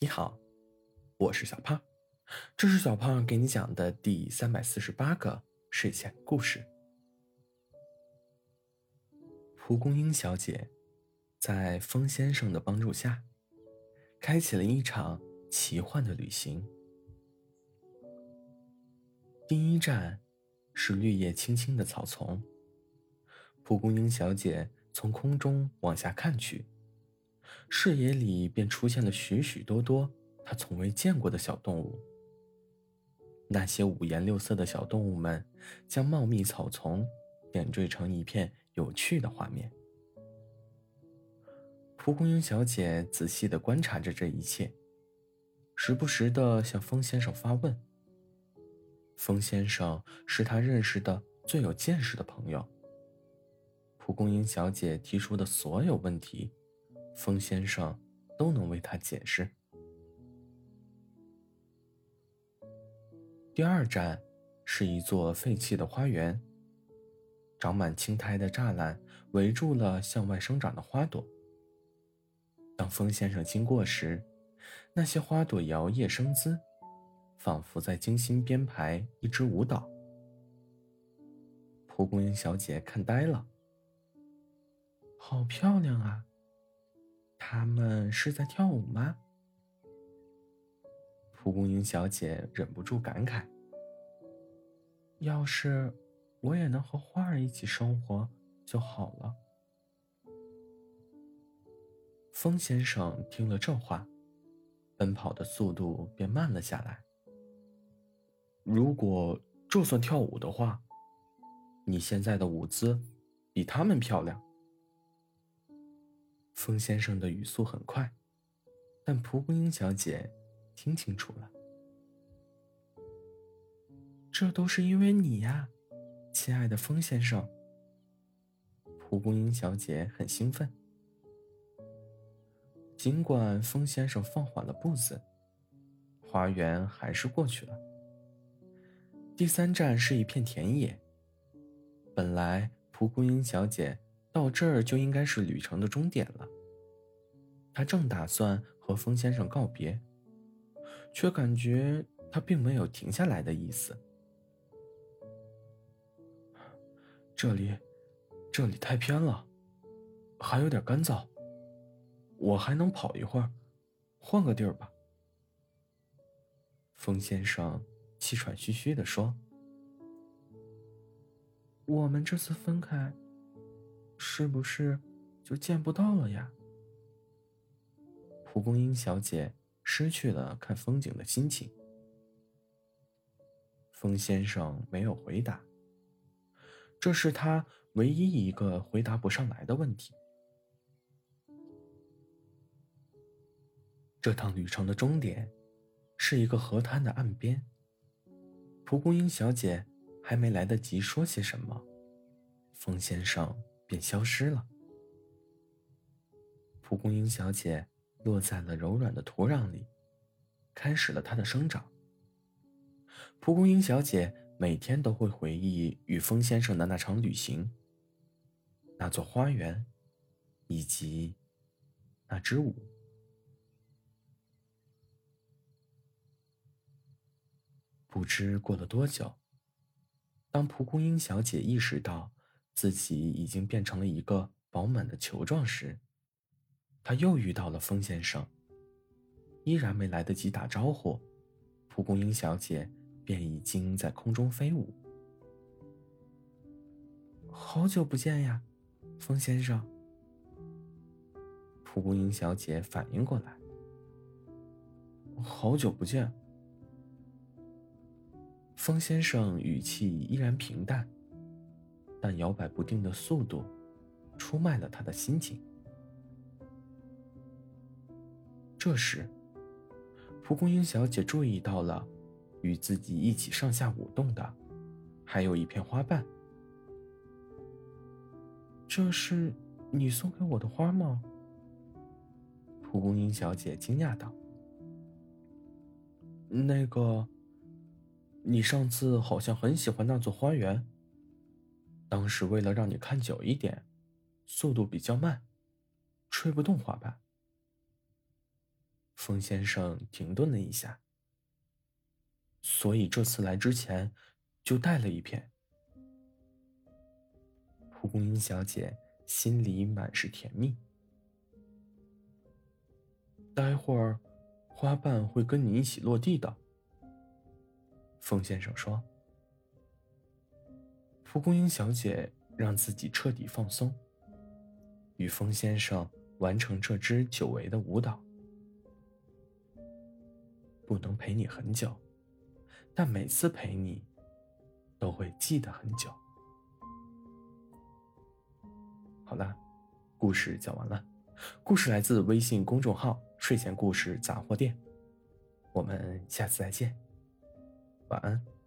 你好，我是小胖，这是小胖给你讲的第三百四十八个睡前故事。蒲公英小姐在风先生的帮助下，开启了一场奇幻的旅行。第一站是绿叶青青的草丛。蒲公英小姐从空中往下看去。视野里便出现了许许多多他从未见过的小动物。那些五颜六色的小动物们将茂密草丛点缀成一片有趣的画面。蒲公英小姐仔细地观察着这一切，时不时地向风先生发问。风先生是他认识的最有见识的朋友。蒲公英小姐提出的所有问题。风先生都能为他解释。第二站是一座废弃的花园，长满青苔的栅栏围住了向外生长的花朵。当风先生经过时，那些花朵摇曳生姿，仿佛在精心编排一支舞蹈。蒲公英小姐看呆了，好漂亮啊！们是在跳舞吗？蒲公英小姐忍不住感慨：“要是我也能和花儿一起生活就好了。”风先生听了这话，奔跑的速度便慢了下来。如果这算跳舞的话，你现在的舞姿比他们漂亮。风先生的语速很快，但蒲公英小姐听清楚了。这都是因为你呀，亲爱的风先生。蒲公英小姐很兴奋。尽管风先生放缓了步子，花园还是过去了。第三站是一片田野。本来蒲公英小姐。到这儿就应该是旅程的终点了。他正打算和风先生告别，却感觉他并没有停下来的意思。这里，这里太偏了，还有点干燥。我还能跑一会儿，换个地儿吧。风先生气喘吁吁地说：“我们这次分开。”是不是就见不到了呀？蒲公英小姐失去了看风景的心情。风先生没有回答，这是他唯一一个回答不上来的问题。这趟旅程的终点是一个河滩的岸边。蒲公英小姐还没来得及说些什么，风先生。便消失了。蒲公英小姐落在了柔软的土壤里，开始了它的生长。蒲公英小姐每天都会回忆与风先生的那场旅行、那座花园，以及那支舞。不知过了多久，当蒲公英小姐意识到。自己已经变成了一个饱满的球状时，他又遇到了风先生。依然没来得及打招呼，蒲公英小姐便已经在空中飞舞。好久不见呀，风先生。蒲公英小姐反应过来，好久不见。风先生语气依然平淡。但摇摆不定的速度，出卖了他的心情。这时，蒲公英小姐注意到了，与自己一起上下舞动的，还有一片花瓣。这是你送给我的花吗？蒲公英小姐惊讶道。那个，你上次好像很喜欢那座花园。当时为了让你看久一点，速度比较慢，吹不动花瓣。风先生停顿了一下，所以这次来之前就带了一片。蒲公英小姐心里满是甜蜜。待会儿，花瓣会跟你一起落地的。风先生说。蒲公英小姐让自己彻底放松，与风先生完成这支久违的舞蹈。不能陪你很久，但每次陪你，都会记得很久。好了，故事讲完了。故事来自微信公众号“睡前故事杂货店”。我们下次再见，晚安。